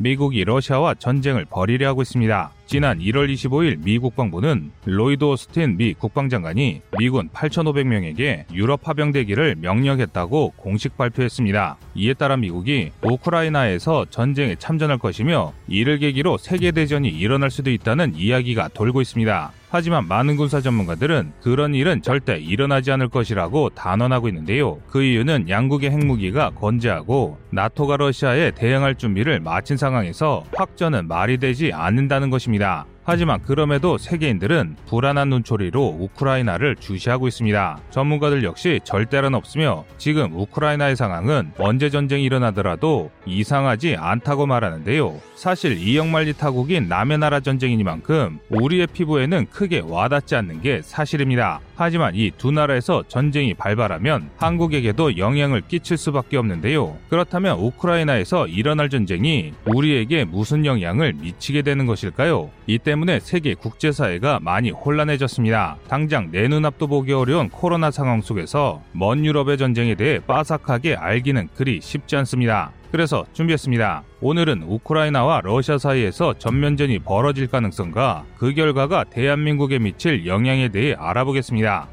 미국이 러시아와 전쟁을 벌이려 하고 있습니다. 지난 1월 25일 미 국방부는 로이드 오스틴 미 국방장관이 미군 8,500명에게 유럽 파병대기를 명령했다고 공식 발표했습니다. 이에 따라 미국이 우크라이나에서 전쟁에 참전할 것이며 이를 계기로 세계대전이 일어날 수도 있다는 이야기가 돌고 있습니다. 하지만 많은 군사 전문가들은 그런 일은 절대 일어나지 않을 것이라고 단언하고 있는데요. 그 이유는 양국의 핵무기가 건재하고 나토가 러시아에 대응할 준비를 마친 상황에서 확전은 말이 되지 않는다는 것입니다. 하지만 그럼에도 세계인들은 불안한 눈초리로 우크라이나를 주시하고 있습니다. 전문가들 역시 절대란 없으며 지금 우크라이나의 상황은 언제 전쟁이 일어나더라도 이상하지 않다고 말하는데요. 사실 이영만리 타국인 남의 나라 전쟁이니만큼 우리의 피부에는 크게 와닿지 않는 게 사실입니다. 하지만 이 두 나라에서 전쟁이 발발하면 한국에게도 영향을 끼칠 수밖에 없는데요. 그렇다면 우크라이나에서 일어날 전쟁이 우리에게 무슨 영향을 미치게 되는 것일까요? 이때 문에 세계 국제사회가 많이 혼란해졌습니다. 당장 내 눈앞도 보기 어려운 코로나 상황 속에서 먼 유럽의 전쟁에 대해 빠삭하게 알기는 그리 쉽지 않습니다. 그래서 준비했습니다. 오늘은 우크라이나와 러시아 사이에서 전면전이 벌어질 가능성과 그 결과가 대한민국에 미칠 영향에 대해 알아보겠습니다.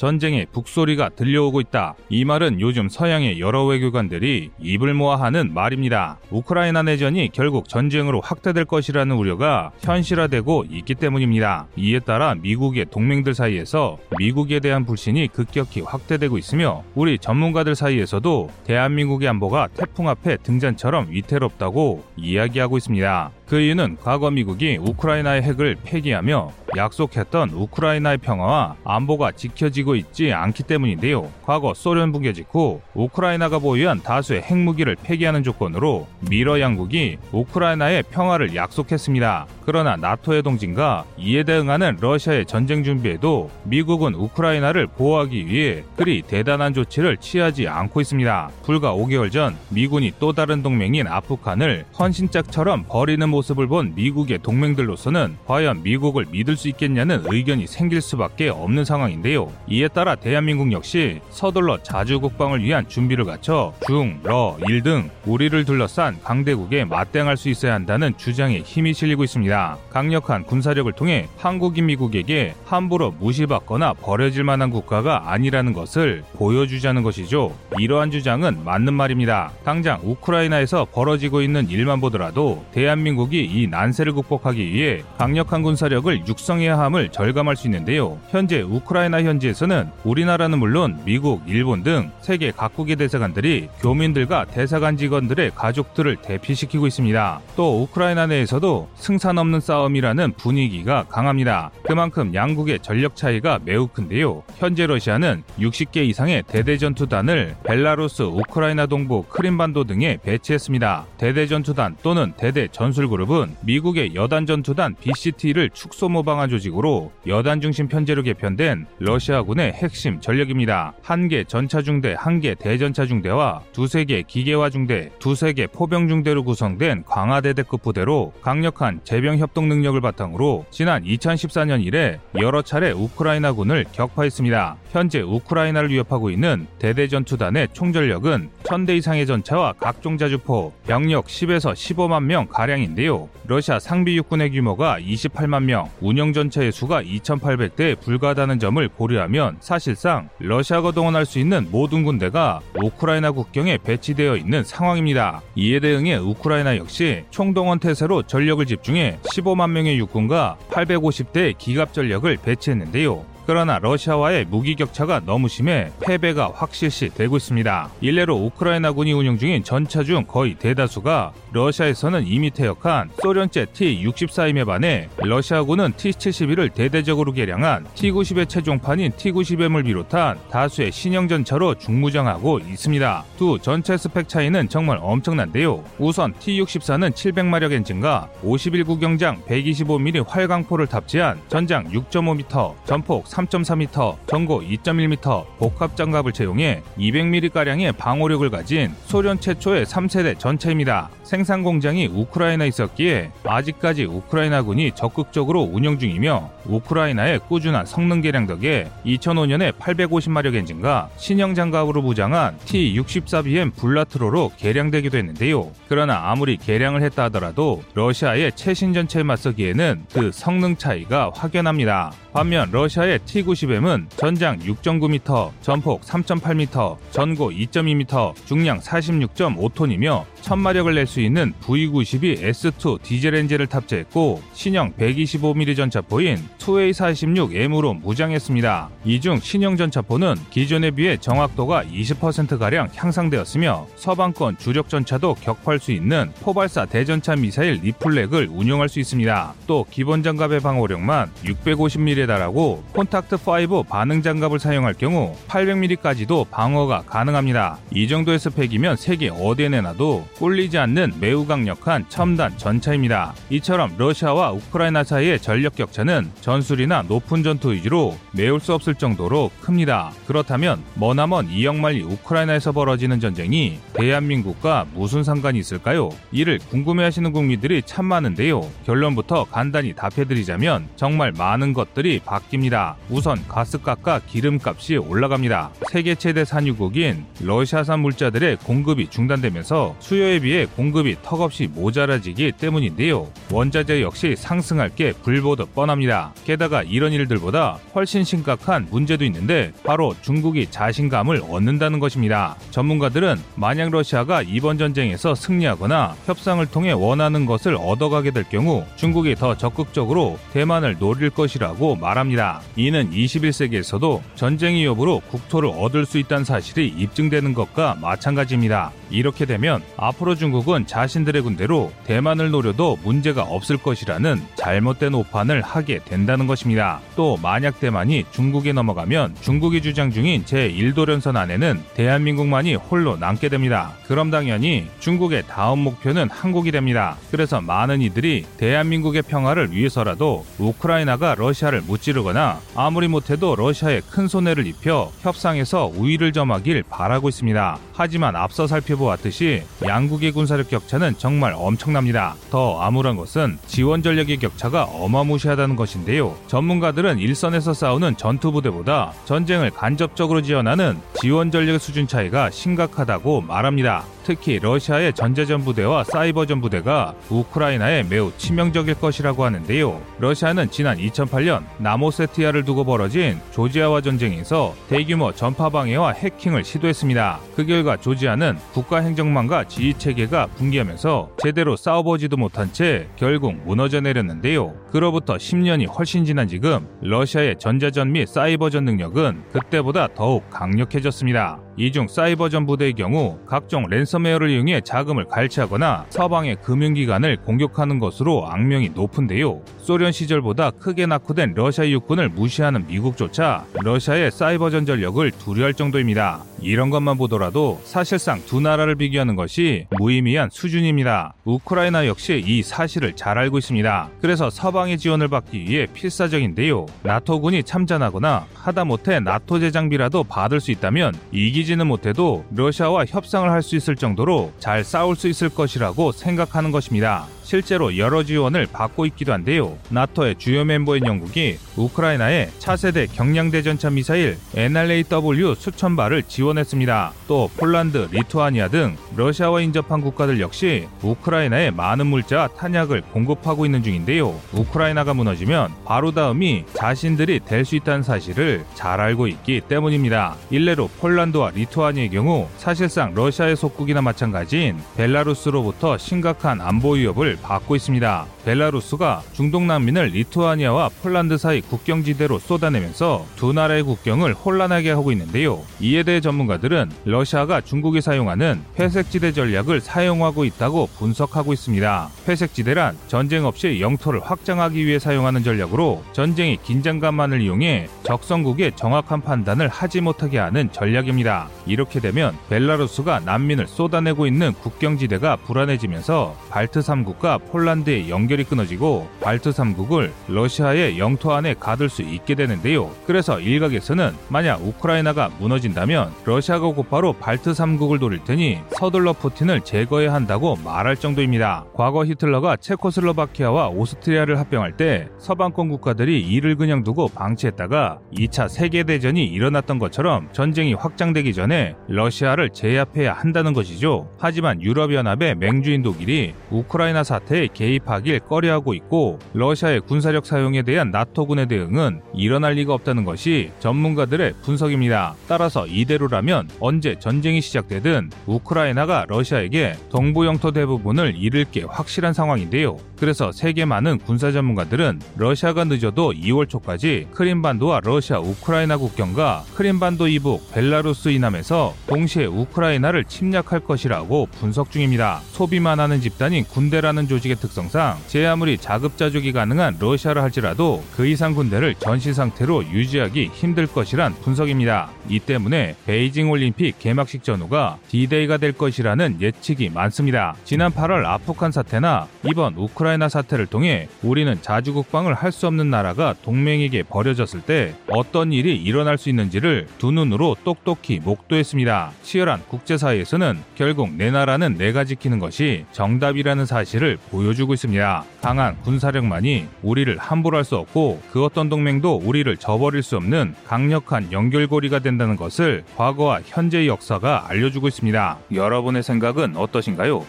전쟁의 북소리가 들려오고 있다. 이 말은 요즘 서양의 여러 외교관들이 입을 모아 하는 말입니다. 우크라이나 내전이 결국 전쟁으로 확대될 것이라는 우려가 현실화되고 있기 때문입니다. 이에 따라 미국의 동맹들 사이에서 미국에 대한 불신이 급격히 확대되고 있으며 우리 전문가들 사이에서도 대한민국의 안보가 태풍 앞에 등잔처럼 위태롭다고 이야기하고 있습니다. 그 이유는 과거 미국이 우크라이나의 핵을 폐기하며 약속했던 우크라이나의 평화와 안보가 지켜지고 있지 않기 때문인데요. 과거 소련 붕괴 직후 우크라이나가 보유한 다수의 핵무기를 폐기하는 조건으로 미러 양국이 우크라이나의 평화를 약속했습니다. 그러나 나토의 동진과 이에 대응하는 러시아의 전쟁 준비에도 미국은 우크라이나를 보호하기 위해 그리 대단한 조치를 취하지 않고 있습니다. 불과 5개월 전 미군이 또 다른 동맹인 아프간을 헌신짝처럼 버리는 모습 을 본 미국의 동맹들로서는 과연 미국을 믿을 수 있겠냐는 의견이 생길 수밖에 없는 상황인데요. 이에 따라 대한민국 역시 서둘러 자주 국방을 위한 준비를 갖춰 중, 러, 일 등 우리를 둘러싼 강대국에 맞대응할 수 있어야 한다는 주장에 힘이 실리고 있습니다. 강력한 군사력을 통해 한국이 미국에게 함부로 무시받거나 버려질 만한 국가가 아니라는 것을 보여주자는 것이죠. 이러한 주장은 맞는 말입니다. 당장 우크라이나에서 벌어지고 있는 일만 보더라도 대한민국 이 이 난세를 극복하기 위해 강력한 군사력을 육성해야 함을 절감할 수 있는데요. 현재 우크라이나 현지에서는 우리나라는 물론 미국, 일본 등 세계 각국의 대사관들이 교민들과 대사관 직원들의 가족들을 대피시키고 있습니다. 또 우크라이나 내에서도 승산 없는 싸움이라는 분위기가 강합니다. 그만큼 양국의 전력 차이가 매우 큰데요. 현재 러시아는 60개 이상의 대대전투단을 벨라루스, 우크라이나 동부, 크림반도 등에 배치했습니다. 대대전투단 또는 대대전술그룹 은 미국의 여단 전투단 BCT를 축소 모방한 조직으로 여단 중심 편제로 개편된 러시아군의 핵심 전력입니다. 한 개 전차 중대, 한 개 대전차 중대와 두세 개 기계화 중대, 두세 개 포병 중대로 구성된 광화대대급 부대로 강력한 제병 협동 능력을 바탕으로 지난 2014년 이래 여러 차례 우크라이나군을 격파했습니다. 현재 우크라이나를 위협하고 있는 대대전투단의 총전력은 1000대 이상의 전차와 각종 자주포, 병력 10에서 15만 명 가량인데 요. 러시아 상비 육군의 규모가 28만 명, 운영 전차의 수가 2,800대에 불과하다는 점을 고려하면 사실상 러시아가 동원할 수 있는 모든 군대가 우크라이나 국경에 배치되어 있는 상황입니다. 이에 대응해 우크라이나 역시 총동원 태세로 전력을 집중해 15만 명의 육군과 850대의 기갑 전력을 배치했는데요. 그러나 러시아와의 무기 격차가 너무 심해 패배가 확실시 되고 있습니다. 일례로 우크라이나군이 운영 중인 전차 중 거의 대다수가 러시아에서는 이미 퇴역한 소련제 T-64임에 반해 러시아군은 T-71을 대대적으로 개량한 T-90의 최종판인 T-90M을 비롯한 다수의 신형 전차로 중무장하고 있습니다. 두 전차 스펙 차이는 정말 엄청난데요. 우선 T-64는 700마력 엔진과 51구경장 125mm 활강포를 탑재한 전장 6.5m, 전폭 3.4m, 전고 2.1m 복합 장갑을 채용해 200mm가량의 방어력을 가진 소련 최초의 3세대 전차입니다. 생산 공장이 우크라이나에 있었기에 아직까지 우크라이나군이 적극적으로 운영 중이며 우크라이나의 꾸준한 성능 개량 덕에 2005년에 850마력 엔진과 신형 장갑으로 무장한 T-64BM 불라트로로 개량되기도 했는데요. 그러나 아무리 개량을 했다 하더라도 러시아의 최신 전차에 맞서기에는 그 성능 차이가 확연합니다. 반면 러시아의 T-90M은 전장 6.9m, 전폭 3.8m, 전고 2.2m, 중량 46.5톤이며 1000마력을 낼 수 있는 V92 S2 디젤 엔진을 탑재했고 신형 125mm 전차포인 2A46M으로 무장했습니다. 이 중 신형 전차포는 기존에 비해 정확도가 20%가량 향상되었으며 서방권 주력 전차도 격파할 수 있는 포발사 대전차 미사일 리플렉을 운용할 수 있습니다. 또 기본 장갑의 방어력만 650mm 에 달하고 콘탁트 5 반응 장갑을 사용할 경우 800mm까지도 방어가 가능합니다. 이 정도의 스펙이면 세계 어디에 내놔도 꿀리지 않는 매우 강력한 첨단 전차입니다. 이처럼 러시아와 우크라이나 사이의 전력 격차는 전술이나 높은 전투 의지로 메울 수 없을 정도로 큽니다. 그렇다면 머나먼 이역만리 우크라이나에서 벌어지는 전쟁이 대한민국과 무슨 상관이 있을까요? 이를 궁금해하시는 국민들이 참 많은데요. 결론부터 간단히 답해드리자면 정말 많은 것들이 바뀝니다. 우선 가스값과 기름값이 올라갑니다. 세계 최대 산유국인 러시아산 물자들의 공급이 중단되면서 수요에 비해 공급이 턱없이 모자라지기 때문인데요. 원자재 역시 상승할 게 불보듯 뻔합니다. 게다가 이런 일들보다 훨씬 심각한 문제도 있는데 바로 중국이 자신감을 얻는다는 것입니다. 전문가들은 만약 러시아가 이번 전쟁에서 승리하거나 협상을 통해 원하는 것을 얻어가게 될 경우 중국이 더 적극적으로 대만을 노릴 것이라고 말합니다. 이는 21세기에서도 전쟁의 여부로 국토를 얻을 수 있다는 사실이 입증되는 것과 마찬가지입니다. 이렇게 되면 앞으로 중국은 자신들의 군대로 대만을 노려도 문제가 없을 것이라는 잘못된 오판을 하게 된다는 것입니다. 또 만약 대만이 중국에 넘어가면 중국이 주장 중인 제1도련선 안에는 대한민국만이 홀로 남게 됩니다. 그럼 당연히 중국의 다음 목표는 한국이 됩니다. 그래서 많은 이들이 대한민국의 평화를 위해서라도 우크라이나가 러시아를 무찌르거나 아무리 못해도 러시아에 큰 손해를 입혀 협상에서 우위를 점하길 바라고 있습니다. 하지만 앞서 살펴보았듯이 양국의 군사력 격차는 정말 엄청납니다. 더 암울한 것은 지원 전력의 격차가 어마무시하다는 것인데요. 전문가들은 일선에서 싸우는 전투 부대보다 전쟁을 간접적으로 지원하는 지원 전력의 수준 차이가 심각하다고 말합니다. 특히 러시아의 전자전 부대와 사이버전 부대가 우크라이나에 매우 치명적일 것이라고 하는데요. 러시아는 지난 2008년 나모세티아를 두고 벌어진 조지아와 전쟁에서 대규모 전파 방해와 해킹을 시도했습니다. 그 결과 조지아는 국가 행정망과 지휘 체계가 붕괴하면서 제대로 싸워보지도 못한 채 결국 무너져 내렸는데요. 그로부터 10년이 훨씬 지난 지금 러시아의 전자전 및 사이버전 능력은 그때보다 더욱 강력해졌습니다. 이 중 사이버전 부대의 경우 각종 랜섬웨어를 이용해 자금을 갈취하거나 서방의 금융기관을 공격하는 것으로 악명이 높은데요. 소련 시절보다 크게 낙후된 러시아 육군을 무시하는 미국조차 러시아의 사이버전 전력을 두려워할 정도입니다. 이런 것만 보더라도 사실상 두 나라를 비교하는 것이 무의미한 수준입니다. 우크라이나 역시 이 사실을 잘 알고 있습니다. 그래서 서방 의 지원을 받기 위해 필사적인데요. 나토군이 참전하거나 하다못해 나토 재장비라도 받을 수 있다면 이기지는 못해도 러시아와 협상을 할 수 있을 정도로 잘 싸울 수 있을 것이라고 생각하는 것입니다. 실제로 여러 지원을 받고 있기도 한데요. 나토의 주요 멤버인 영국이 우크라이나에 차세대 경량대 전차 미사일 NLAW 수천 발을 지원했습니다. 또 폴란드, 리투아니아 등 러시아와 인접한 국가들 역시 우크라이나에 많은 물자와 탄약을 공급하고 있는 중인데요. 우크라이나가 무너지면 바로 다음이 자신들이 될 수 있다는 사실을 잘 알고 있기 때문입니다. 일례로 폴란드와 리투아니아의 경우 사실상 러시아의 속국이나 마찬가지인 벨라루스로부터 심각한 안보 위협을 받고 있습니다. 벨라루스가 중동 난민을 리투아니아와 폴란드 사이 국경지대로 쏟아내면서 두 나라의 국경을 혼란하게 하고 있는데요. 이에 대해 전문가들은 러시아가 중국이 사용하는 회색지대 전략을 사용하고 있다고 분석하고 있습니다. 회색지대란 전쟁 없이 영토를 확장하기 위해 사용하는 전략으로 전쟁의 긴장감만을 이용해 적성국의 정확한 판단을 하지 못하게 하는 전략입니다. 이렇게 되면 벨라루스가 난민을 쏟아내고 있는 국경지대가 불안해지면서 발트 3국과 우크라이나와 폴란드의 연결이 끊어지고 발트 3국을 러시아의 영토 안에 가둘 수 있게 되는데요. 그래서 일각에서는 만약 우크라이나가 무너진다면 러시아가 곧바로 발트 3국을 노릴 테니 서둘러 푸틴을 제거해야 한다고 말할 정도입니다. 과거 히틀러가 체코슬로바키아와 오스트리아를 합병할 때 서방권 국가들이 이를 그냥 두고 방치했다가 2차 세계대전이 일어났던 것처럼 전쟁이 확장되기 전에 러시아를 제압해야 한다는 것이죠. 하지만 유럽연합의 맹주인 독일이 우크라이나 사태 에 개입하길 꺼려하고 있고 러시아의 군사력 사용에 대한 나토군의 대응은 일어날 리가 없다는 것이 전문가들의 분석입니다. 따라서 이대로라면 언제 전쟁이 시작되든 우크라이나가 러시아에게 동부 영토 대부분을 잃을 게 확실한 상황인데요. 그래서 세계 많은 군사 전문가들은 러시아가 늦어도 2월 초까지 크림반도와 러시아 우크라이나 국경과 크림반도 이북 벨라루스 이남에서 동시에 우크라이나를 침략할 것이라고 분석 중입니다. 소비만 하는 집단인 군대라는 조직의 특성상 제 아무리 자급자족이 가능한 러시아를 할지라도 그 이상 군대를 전시 상태로 유지하기 힘들 것이란 분석입니다. 이 때문에 베이징 올림픽 개막식 전후가 D-Day가 될 것이라는 예측이 많습니다. 지난 8월 아프간 사태나 이번 우크라이나 사태를 통해 우리는 자주 국방을 할 수 없는 나라가 동맹에게 버려졌을 때 어떤 일이 일어날 수 있는지를 두 눈으로 똑똑히 목도했습니다. 치열한 국제사회에서는 결국 내 나라는 내가 지키는 것이 정답이라는 사실 을 보여주고 있습니다. 강한 군사력만이 우리를 함부로 할 수 없고 그 어떤 동맹도 우리를 저버릴 수 없는 강력한 연결고리가 된다는 것을 과거와 현재의 역사가 알려주고 있습니다. 여러분의 생각은 어떠신가요?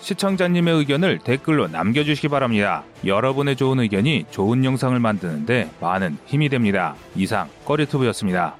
시청자님의 의견을 댓글로 남겨주시기 바랍니다. 여러분의 좋은 의견이 좋은 영상을 만드는데 많은 힘이 됩니다. 이상 꺼리투브였습니다.